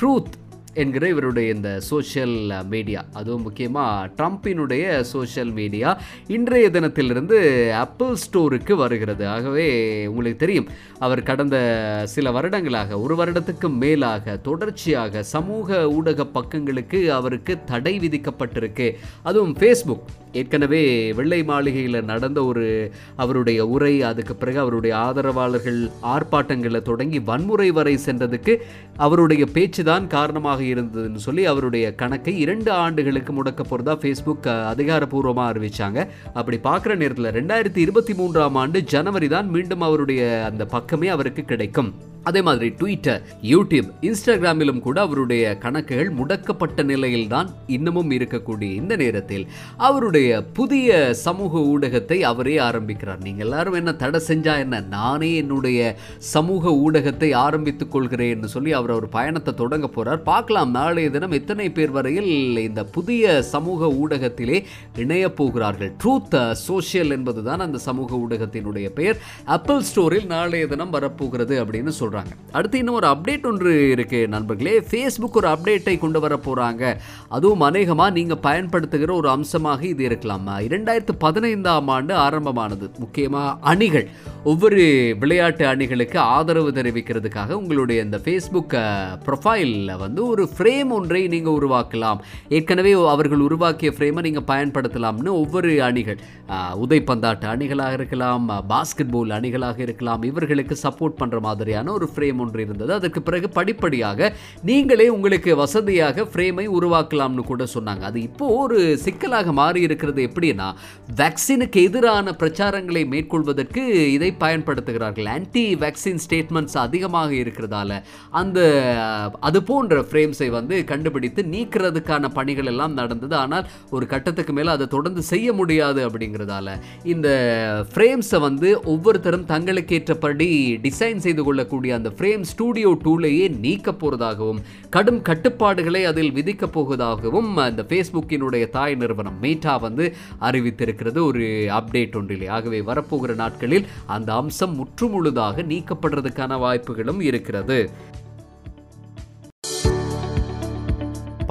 ட்ரூத் என்கிற இவருடைய இந்த சோஷியல் மீடியா அதுவும் முக்கியமாக ட்ரம்பினுடைய சோஷியல் மீடியா இன்றைய தினத்திலிருந்து ஆப்பிள் ஸ்டோருக்கு வருகிறது. ஆகவே உங்களுக்கு தெரியும் அவர் கடந்த சில வருடங்களாக ஒரு வருடத்துக்கு மேலாக தொடர்ச்சியாக சமூக ஊடக பக்கங்களுக்கு அவருக்கு தடை விதிக்கப்பட்டிருக்கு. அதுவும் ஃபேஸ்புக் ஏற்கனவே வெள்ளை மாளிகையில் நடந்த ஒரு அவருடைய உரை அதுக்கு பிறகு அவருடைய ஆதரவாளர்கள் ஆர்ப்பாட்டங்களை தொடங்கி வன்முறை வரை சென்றதுக்கு அவருடைய பேச்சு தான் காரணமாக இருந்ததுன்னு சொல்லி அவருடைய கணக்கை இரண்டு ஆண்டுகளுக்கு முடக்க போகிறதா ஃபேஸ்புக் அதிகாரப்பூர்வமாக அறிவித்தாங்க அப்படி பார்க்குற நேரத்தில் ரெண்டாயிரத்தி இருபத்தி மூன்றாம் ஆண்டு ஜனவரி தான் மீண்டும் அவருடைய அந்த பக்கமே அவருக்கு கிடைக்கும். அதே மாதிரி ட்விட்டர் யூடியூப் இன்ஸ்டாகிராமிலும் கூட அவருடைய கணக்குகள் முடக்கப்பட்ட நிலையில் தான் இன்னமும் இருக்கக்கூடிய இந்த நேரத்தில் அவருடைய புதிய சமூக ஊடகத்தை அவரே ஆரம்பிக்கிறார். நீங்கள் எல்லாரும் என்ன தடை செஞ்சா என்ன? நானே என்னுடைய சமூக ஊடகத்தை ஆரம்பித்துக் கொள்கிறேன்னு சொல்லி அவர் ஒரு பயணத்தை தொடங்க போறார். பார்க்கலாம் நாளைய தினம் எத்தனை பேர் வரையில் இந்த புதிய சமூக ஊடகத்திலே இணைய போகிறார்கள்? ட்ரூத் சோஷியல் uh, என்பதுதான் அந்த சமூக ஊடகத்தினுடைய பெயர். ஆப்பிள் ஸ்டோரில் நாளைய தினம் வரப்போகிறது அப்படின்னு சொல்கிறாங்க அடுத்து இன்னும் ஒரு அப்டேட் ஒன்று இருக்குது நண்பர்களே. ஃபேஸ்புக் ஒரு அப்டேட்டை கொண்டு வர போகிறாங்க அதுவும் அநேகமாக நீங்கள் பயன்படுத்துகிற ஒரு அம்சமாக இது இருக்கலாம். இரண்டாயிரத்து பதினைந்தாம் ஆண்டு ஆரம்பமானது. முக்கியமாக அணிகள். ஒவ்வொரு விளையாட்டு அணிகளுக்கு ஆதரவு தெரிவிக்கிறதுக்காக உங்களுடைய இந்த ஃபேஸ்புக் ப்ரொஃபைலில் வந்து ஒரு ஃப்ரேம் ஒன்றை நீங்கள் உருவாக்கலாம். ஏற்கனவே அவர்கள் உருவாக்கிய ஃப்ரேமை நீங்கள் பயன்படுத்தலாம்னு ஒவ்வொரு அணிகள் அஹ், உதைப்பந்தாட்ட அணிகளாக இருக்கலாம் பாஸ்கெட் பால் அணிகளாக இருக்கலாம் இவர்களுக்கு சப்போர்ட் பண்ணுற மாதிரியான ஒரு ஃப்ரேம் ஒன்று இருந்தது. அதற்கு பிறகு படிப்படியாக நீங்களே உங்களுக்கு வசதியாக ஃப்ரேமை உருவாக்கலாம்னு கூட சொன்னாங்க. அது இப்போ ஒரு சிக்கலாக மாறி இருக்கிறது எப்படின்னா வேக்சினுக்கு எதிரான பிரச்சாரங்களை மேற்கொள்வதற்கு இதை பயன்படுத்துகிறார்கள். ஆன்டி வேக்சின் ஸ்டேட்மெண்ட்ஸ் அதிகமாக இருக்கிறதால அந்த அது போன்ற ஃப்ரேம்ஸை வந்து கண்டுபிடித்து நீக்கிறதுக்கான பணிகள் எல்லாம் நடந்தது. ஆனால் ஒரு கட்டத்துக்கு மேலே அதை தொடர்ந்து செய்ய முடியாது அப்படிங்கிறதால இந்த ஃப்ரேம்ஸை வந்து ஒவ்வொருத்தரும் தங்களுக்கேற்றபடி டிசைன் செய்து கொள்ளக்கூடிய அந்த ஃப்ரேம் ஸ்டூடியோ டூலையே நீக்க போகிறதாகவும் கடும் கட்டுப்பாடுகளை அதில் விதிக்க போவதாகவும் அந்த ஃபேஸ்புக்கினுடைய தாய் நிறுவனம் மீட்டா வந்து அறிவித்திருக்கிறது. ஒரு அப்டேட் ஒன்றிலே. ஆகவே வரப்போகிற நாட்களில் அந்த அம்சம் முற்றுமுழுதாக நீக்கப்படுறதுக்கான வாய்ப்புகளும் இருக்கிறது.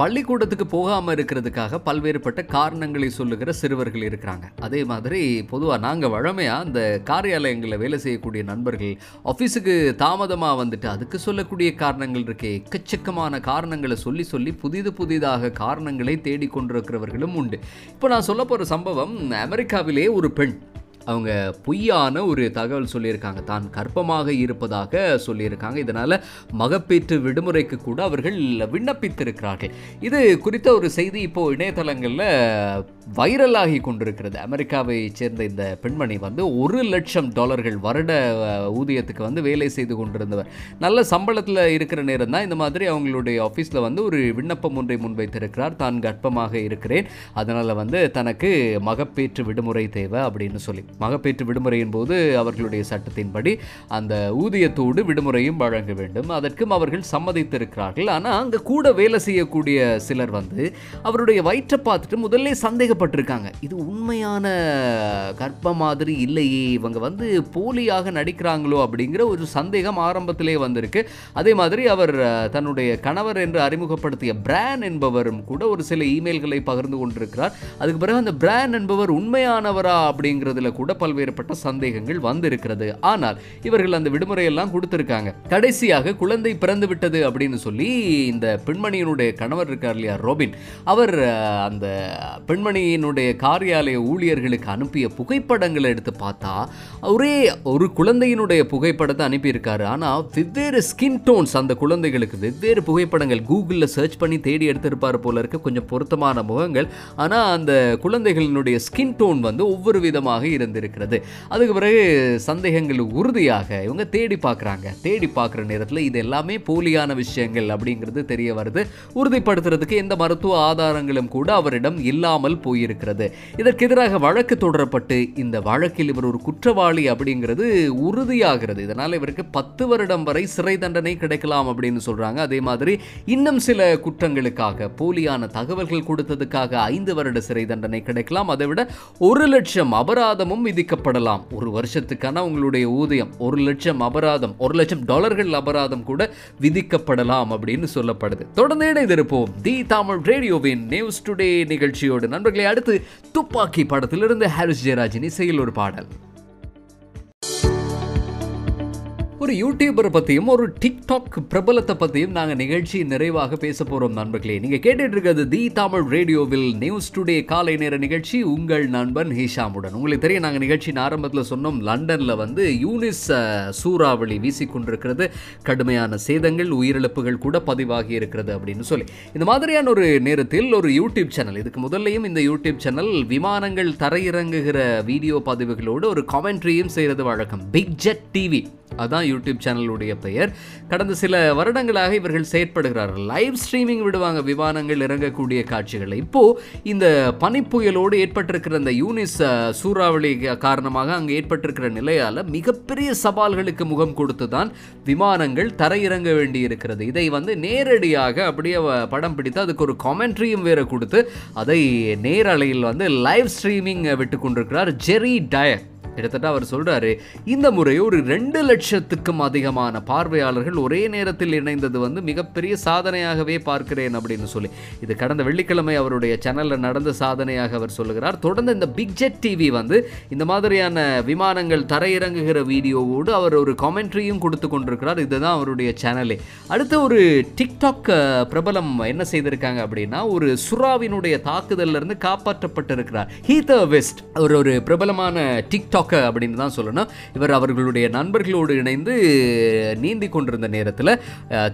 பள்ளிக்கூடத்துக்கு போகாமல் இருக்கிறதுக்காக பல்வேறுபட்ட காரணங்களை சொல்லுகிற சிறுவர்கள் இருக்கிறாங்க. அதே மாதிரி பொதுவாக நாங்கள் வழமையாக அந்த காரியாலயங்களில் வேலை செய்யக்கூடிய நண்பர்கள் ஆஃபீஸுக்கு தாமதமாக வந்துட்டு அதுக்கு சொல்லக்கூடிய காரணங்கள் இருக்கே. எக்கச்சக்கமான காரணங்களை சொல்லி சொல்லி புதிது புதிதாக காரணங்களை தேடிக்கொண்டிருக்கிறவர்களும் உண்டு. இப்போ நான் சொல்ல போகிற சம்பவம் அமெரிக்காவிலே ஒரு பெண். அவங்க பொய்யான ஒரு தகவல் சொல்லியிருக்காங்க. தான் கர்ப்பமாக இருப்பதாக சொல்லியிருக்காங்க. இதனால் மகப்பேற்று விடுமுறைக்கு கூட அவர்கள் விண்ணப்பித்திருக்கிறார்கள். இது குறித்த ஒரு செய்தி இப்போது இணையதளங்களில் வைரலாகி கொண்டிருக்கிறது. அமெரிக்காவை சேர்ந்த இந்த பெண்மணி வந்து ஒரு லட்சம் டாலர்கள் வருட ஊதியத்துக்கு வந்து வேலை செய்து கொண்டிருந்தவர். நல்ல சம்பளத்தில் இருக்கிற நேரம் தான் இந்த மாதிரி அவங்களுடைய ஆஃபீஸில் வந்து ஒரு விண்ணப்பம் ஒன்றை முன்வைத்திருக்கிறார். தான் கர்ப்பமாக இருக்கிறேன். அதனால் வந்து தனக்கு மகப்பேற்று விடுமுறை தேவை அப்படின்னு சொல்லி. மகப்பேற்று விடுமுறையின் போது அவர்களுடைய சட்டத்தின்படி அந்த ஊதியத்தோடு விடுமுறையும் வழங்க வேண்டும். அதற்கும் அவர்கள் சம்மதித்திருக்கிறார்கள். ஆனால் அங்கே கூட வேலை செய்யக்கூடிய சிலர் வந்து அவருடைய வயிற்றை பார்த்துட்டு முதல்ல சந்தேகம் சந்தேகப்பட்டிருக்காங்க இது உண்மையான கர்ப்பம் மாதிரி இல்லையே. இவங்க வந்து போலியாக நடிக்கிறாங்களோ அப்படிங்கிற ஒரு சந்தேகம் ஆரம்பத்திலே வந்திருக்கு. அதே மாதிரி அவர் தன்னுடைய கணவர் என்று அறிமுகப்படுத்திய பிரான் என்பவரும் கூட ஒரு சில இமெயில்களை பகிர்ந்து கொண்டிருக்கிறார். அதுக்கு பிறகு அந்த பிரான் என்பவர் உண்மையானவரா அப்படிங்கிறதுல கூட பல்வேறுபட்ட சந்தேகங்கள் வந்திருக்கிறது. ஆனால் இவர்கள் அந்த விடுமுறையெல்லாம் கொடுத்திருக்காங்க. கடைசியாக குழந்தை பிறந்து விட்டது அப்படின்னு சொல்லி இந்த பெண்மணியினுடைய கணவர் இருக்கார் இல்லையா ரோபின். அவர் அந்த பெண்மணி கம்பெனியினுடைய காரியாலய ஊழியர்களுக்கு அனுப்பிய புகைப்படங்களை எடுத்து பார்த்தா ஒரே ஒரு குழந்தையினுடைய புகைப்படத்தை அனுப்பியிருக்காரு. ஆனால் வெவ்வேறு ஸ்கின் டோன்ஸ் அந்த குழந்தைகளுக்கு வெவ்வேறு புகைப்படங்கள் கூகுளில் சர்ச் பண்ணி தேடி எடுத்திருப்பார் போல இருக்க. கொஞ்சம் பொருத்தமான முகங்கள். ஆனால் அந்த குழந்தைகளினுடைய ஸ்கின் டோன் வந்து ஒவ்வொரு விதமாக இருந்திருக்கிறது. அதுக்கு பிறகு சந்தேகங்கள் உறுதியாக இவங்க தேடி பார்க்குறாங்க. தேடி பார்க்குற நேரத்தில் இது எல்லாமே போலியான விஷயங்கள் அப்படிங்கிறது தெரிய வருது. உறுதிப்படுத்துறதுக்கு எந்த மருத்துவ ஆதாரங்களும் கூட அவரிடம் இல்லாமல் போயிருக்கிறது. இதற்கு எதிராக வழக்கு தொடரப்பட்டு இந்த வழக்கில் இவர் ஒரு குற்றவாளி அப்படிங்கிறது உறுதியாகிறது. இதனால் இவருக்கு பத்து வருடம் வரை சிறை தண்டனை கிடைக்கலாம் அப்படின்னு சொல்கிறாங்க அதே மாதிரி இன்னும் சில குற்றங்களுக்காக போலியான தகவல்கள் கொடுத்ததுக்காக ஐந்து வருட சிறை தண்டனை கிடைக்கலாம். அதை விட ஒரு லட்சம் அபராதமும் விதிக்கப்படலாம். ஒரு வருஷத்துக்கான உங்களுடைய ஊதியம் ஒரு லட்சம் அபராதம் ஒரு லட்சம் டாலர்கள் அபராதம் கூட விதிக்கப்படலாம் அப்படின்னு சொல்லப்படுது. தொடர்ந்து இணைந்திருப்போம். தி தமிழ் ரேடியோவின் நியூஸ் டுடே நிகழ்ச்சியோடு. நண்பர்கள் அடுத்து துப்பாக்கி படத்திலிருந்து ஹாரிஸ் ஜெயராஜின் இசையில் ஒரு பாடல். ஒரு யூடியூபரை பற்றியும் ஒரு டிக்டாக் பிரபலத்தை பற்றியும் நாங்கள் நிகழ்ச்சி நிறைவாக பேச போகிறோம் நண்பர்களே. நீங்கள் கேட்டுட்டு இருக்கிறது தி தமிழ் ரேடியோவில் நியூஸ் டுடே காலை நேர நிகழ்ச்சி உங்கள் நண்பன் ஹிஷாமுடன். உங்களுக்கு தெரியும் நாங்கள் நிகழ்ச்சியின் ஆரம்பத்தில் சொன்னோம் லண்டனில் வந்து யூனிஸ் சூறாவளி வீசிக்கொண்டிருக்கிறது கடுமையான சேதங்கள் உயிரிழப்புகள் கூட பதிவாகி இருக்கிறது அப்படின்னு சொல்லி. இந்த மாதிரியான ஒரு நேரத்தில் ஒரு யூடியூப் சேனல் இதுக்கு முதல்லையும் இந்த யூடியூப் சேனல் விமானங்கள் தரையிறங்குகிற வீடியோ பதிவுகளோடு ஒரு காமெண்ட்ரியும் செய்கிறது வழக்கம். பிக் ஜெட் டிவி அதான் யூடியூப் சேனலுடைய பெயர். கடந்த சில வருடங்களாக இவர்கள் செயற்படுகிறார்கள் லைவ் ஸ்ட்ரீமிங் விடுவாங்க விமானங்கள் இறங்கக்கூடிய காட்சிகளை. இப்போது இந்த பனிப்புயலோடு ஏற்பட்டிருக்கிற இந்த யூனிஸ் சூறாவளி காரணமாக அங்கே ஏற்பட்டிருக்கிற நிலையால் மிகப்பெரிய சவால்களுக்கு முகம் கொடுத்து தான் விமானங்கள் தரையிறங்க வேண்டி இருக்கிறது இதை வந்து நேரடியாக அப்படியே படம் பிடித்து அதுக்கு ஒரு காமெண்ட்ரியும் வேற கொடுத்து அதை நேரலையில் வந்து லைவ் ஸ்ட்ரீமிங் விட்டு கொண்டிருக்கிறார் ஜெரி டயர் கிட்டத்தட்ட அவர் சொல்றாரு இந்த முறை ஒரு ரெண்டு லட்சத்துக்கும் அதிகமான பார்வையாளர்கள் ஒரே நேரத்தில் இணைந்தது வந்து மிகப்பெரிய சாதனையாகவே பார்க்கிறேன் அப்படின்னு சொல்லி. இது கடந்த வெள்ளிக்கிழமை அவருடைய சேனல்ல நடந்த சாதனையாக அவர் சொல்லுகிறார். தொடர்ந்து இந்த பிக் ஜெட் டிவி வந்து இந்த மாதிரியான விமானங்கள் தரையிறங்குகிற வீடியோவோடு அவர் ஒரு காமெண்ட்ரியும் கொடுத்து கொண்டிருக்கிறார். இதுதான் அவருடைய சேனலே அடுத்து ஒரு டிக்டாக் பிரபலம் என்ன செய்திருக்காங்க அப்படின்னா ஒரு சுறாவினுடைய தாக்குதல்ல இருந்து காப்பாற்றப்பட்டிருக்கிறார். ஹீதர் வெஸ்ட் அவர் ஒரு பிரபலமான டிக்டாக் அப்படின்னு தான் சொல்லணும். இவர் அவர்களுடைய நண்பர்களோடு இணைந்து நீந்தி கொண்டிருந்த நேரத்தில்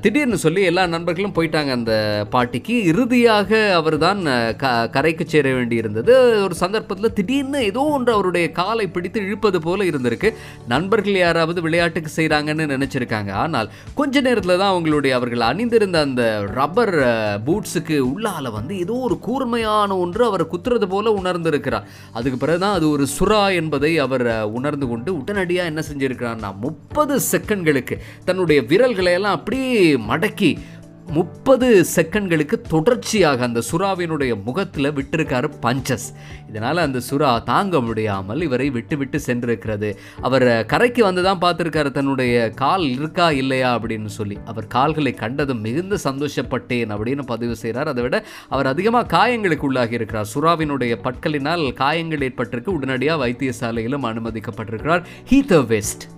திடீர்னு சொல்லி எல்லா நண்பர்களும் போயிட்டாங்க அந்த பாட்டிக்கு. இறுதியாக அவர் தான் க கரைக்கு சேர வேண்டியிருந்தது. ஒரு சந்தர்ப்பத்தில் திடீர்னு ஏதோ ஒன்று அவருடைய காலை பிடித்து இழுப்பது போல இருந்திருக்கு. நண்பர்கள் யாராவது விளையாட்டுக்கு செய்கிறாங்கன்னு நினச்சிருக்காங்க. ஆனால் கொஞ்ச நேரத்தில் தான் அவங்களுடைய அவர்கள் அணிந்திருந்த அந்த ரப்பர் பூட்ஸுக்கு உள்ளால வந்து ஏதோ ஒரு கூர்மையான ஒன்று அவர் குத்துறது போல உணர்ந்திருக்கிறார். அதுக்கு பிறகுதான் அது ஒரு சுறா என்பதை அவர் அவர் உணர்ந்து கொண்டு உடனடியாக என்ன செஞ்சிருக்கிறார்னா முப்பது செகண்ட்களுக்கு தன்னுடைய விரல்களை எல்லாம் அப்படியே மடக்கி முப்பது செகண்ட்களுக்கு தொடர்ச்சியாக அந்த சுறாவினுடைய முகத்தில் விட்டிருக்காரு பஞ்சஸ். இதனால் அந்த சுறா தாங்க முடியாமல் இவரை விட்டு விட்டு சென்றிருக்கிறது. அவர் கரைக்கு வந்து தான் பார்த்துருக்காரு தன்னுடைய கால் இருக்கா இல்லையா அப்படின்னு சொல்லி. அவர் கால்களை கண்டதும் மிகுந்த சந்தோஷப்பட்டேன் அப்படின்னு பதிவு செய்கிறார் அதை விட அவர் அதிகமாக காயங்களுக்கு உள்ளாகி இருக்கிறார். சுறாவினுடைய பற்களினால் காயங்கள் ஏற்பட்டிருக்கு. உடனடியாக வைத்தியசாலையிலும் அனுமதிக்கப்பட்டிருக்கிறார். Heather West.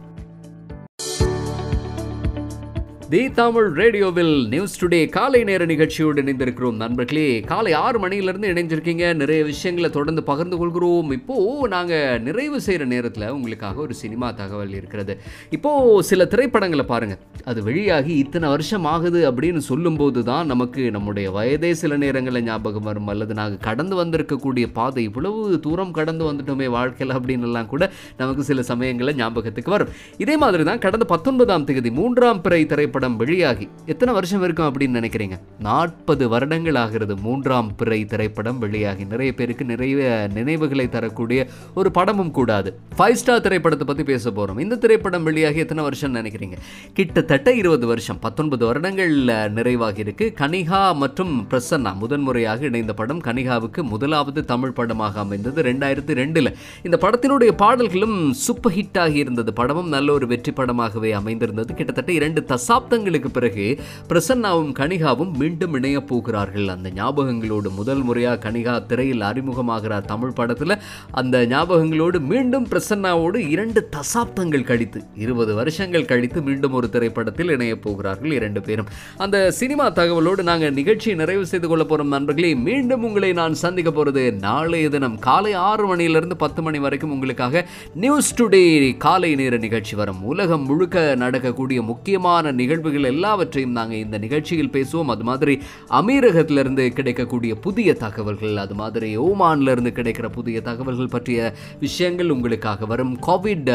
தி தமிழ் ரேடியோவில் நியூஸ் டுடே காலை நேர நிகழ்ச்சியோடு இணைந்திருக்கிறோம் நண்பர்களே. காலை ஆறு மணியிலிருந்து இணைஞ்சிருக்கீங்க. நிறைய விஷயங்களை தொடர்ந்து பகிர்ந்து கொள்கிறோம். இப்போ நாங்கள் நிறைவு செய்கிற நேரத்தில் உங்களுக்காக ஒரு சினிமா தகவல் இருக்கிறது. இப்போ சில திரைப்படங்களை பாருங்க. அது வெளியாகி இத்தனை வருஷம் ஆகுது அப்படின்னு சொல்லும்போது தான் நமக்கு நம்முடைய வயதே சில நேரங்களில் ஞாபகம் வரும். அல்லது நாங்கள் கடந்து வந்திருக்கக்கூடிய பாதை இவ்வளவு தூரம் கடந்து வந்துட்டோமே வாழ்க்கையில் அப்படின்னுலாம் கூட நமக்கு சில சமயங்களில் ஞாபகத்துக்கு வரும். இதே மாதிரி தான் கடந்த பத்தொன்பதாம் தேதி மூன்றாம் பிறை திரைப்படம் திரைப்படம் வெளியாகி எத்தனை வருஷம் இருக்கும் அப்படின்னு நினைக்கிறீங்க? நாற்பது வருடங்கள் ஆகிறது மூன்றாம் பிறை திரைப்படம் வெளியாகி. நிறைய பேருக்கு நிறைய நினைவுகளை தரக்கூடிய ஒரு படமும் கூடாது ஃபைவ் ஸ்டார் திரைப்படத்தை பற்றி பேச போகிறோம் இந்த திரைப்படம் வெளியாகி எத்தனை வருஷம் நினைக்கிறீங்க? கிட்டத்தட்ட இருபது வருஷம். பத்தொன்பது வருடங்கள் நிறைவாகி இருக்கு. கனிகா மற்றும் பிரசன்னா முதன்முறையாக இணைந்த படம். கனிகாவுக்கு முதலாவது தமிழ் படமாக அமைந்தது ரெண்டாயிரத்தி ரெண்டில். இந்த படத்தினுடைய பாடல்களும் சூப்பர் ஹிட் ஆகி இருந்தது. படமும் நல்ல ஒரு வெற்றி படமாகவே அமைந்திருந்தது. கிட்டத்தட்ட இரண்டு தசாப்தங்களுக்கு பிறகு பிரசன்னாவும் கனிகாவும் மீண்டும் இணையப் போகிறார்கள். அந்த ஞாபகங்களோடு முதல் முறையாக கனிகா திரையில் அறிமுகமாகிறார் தமிழ் படத்தில். அந்த ஞாபகங்களோடு மீண்டும் பிரசன்னாவோடு இரண்டு தசாப்தங்கள் கழித்து இருபது வருஷங்கள் கழித்து மீண்டும் ஒரு திரைப்படத்தில் இணைய போகிறார்கள் இரண்டு பேரும். அந்த சினிமா தகவலோடு நாங்கள் நிகழ்ச்சியை நிறைவு செய்து கொள்ள போகிறோம் நண்பர்களே. மீண்டும் உங்களை நான் சந்திக்க போகிறது நாளைய தினம் காலை ஆறு மணியிலிருந்து பத்து மணி வரைக்கும் உங்களுக்காக நியூஸ் டுடே காலை நேர நிகழ்ச்சி வரும். உலகம் முழுக்க நடக்கக்கூடிய முக்கியமான நிகழ்வுகள் எல்லாவற்றையும் நாங்கள் இந்த நிகழ்ச்சியில் பேசுவோம். அது மாதிரி அமீரகத்திலிருந்து கிடைக்கக்கூடிய புதிய தகவல்கள் அது மாதிரி ஓமான்லேருந்து கிடைக்கிற புதிய தகவல்கள் பற்றிய விஷயங்கள் உங்களுக்காக வரும். கோவிட்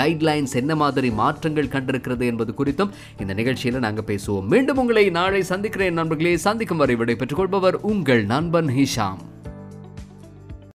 கைட்லைன்ஸ் என்ன மாதிரி மாற்றங்கள் கண்டிருக்கிறது என்பது குறித்தும் இந்த நிகழ்ச்சியில் நாங்கள் பேசுவோம். மீண்டும் உங்களை நாளை சந்திக்கிறேன் நண்பர்களே. சந்திக்கும் வரை விடை பெற்றுக் கொள்பவர் உங்கள் நண்பன் ஹிஷாம்.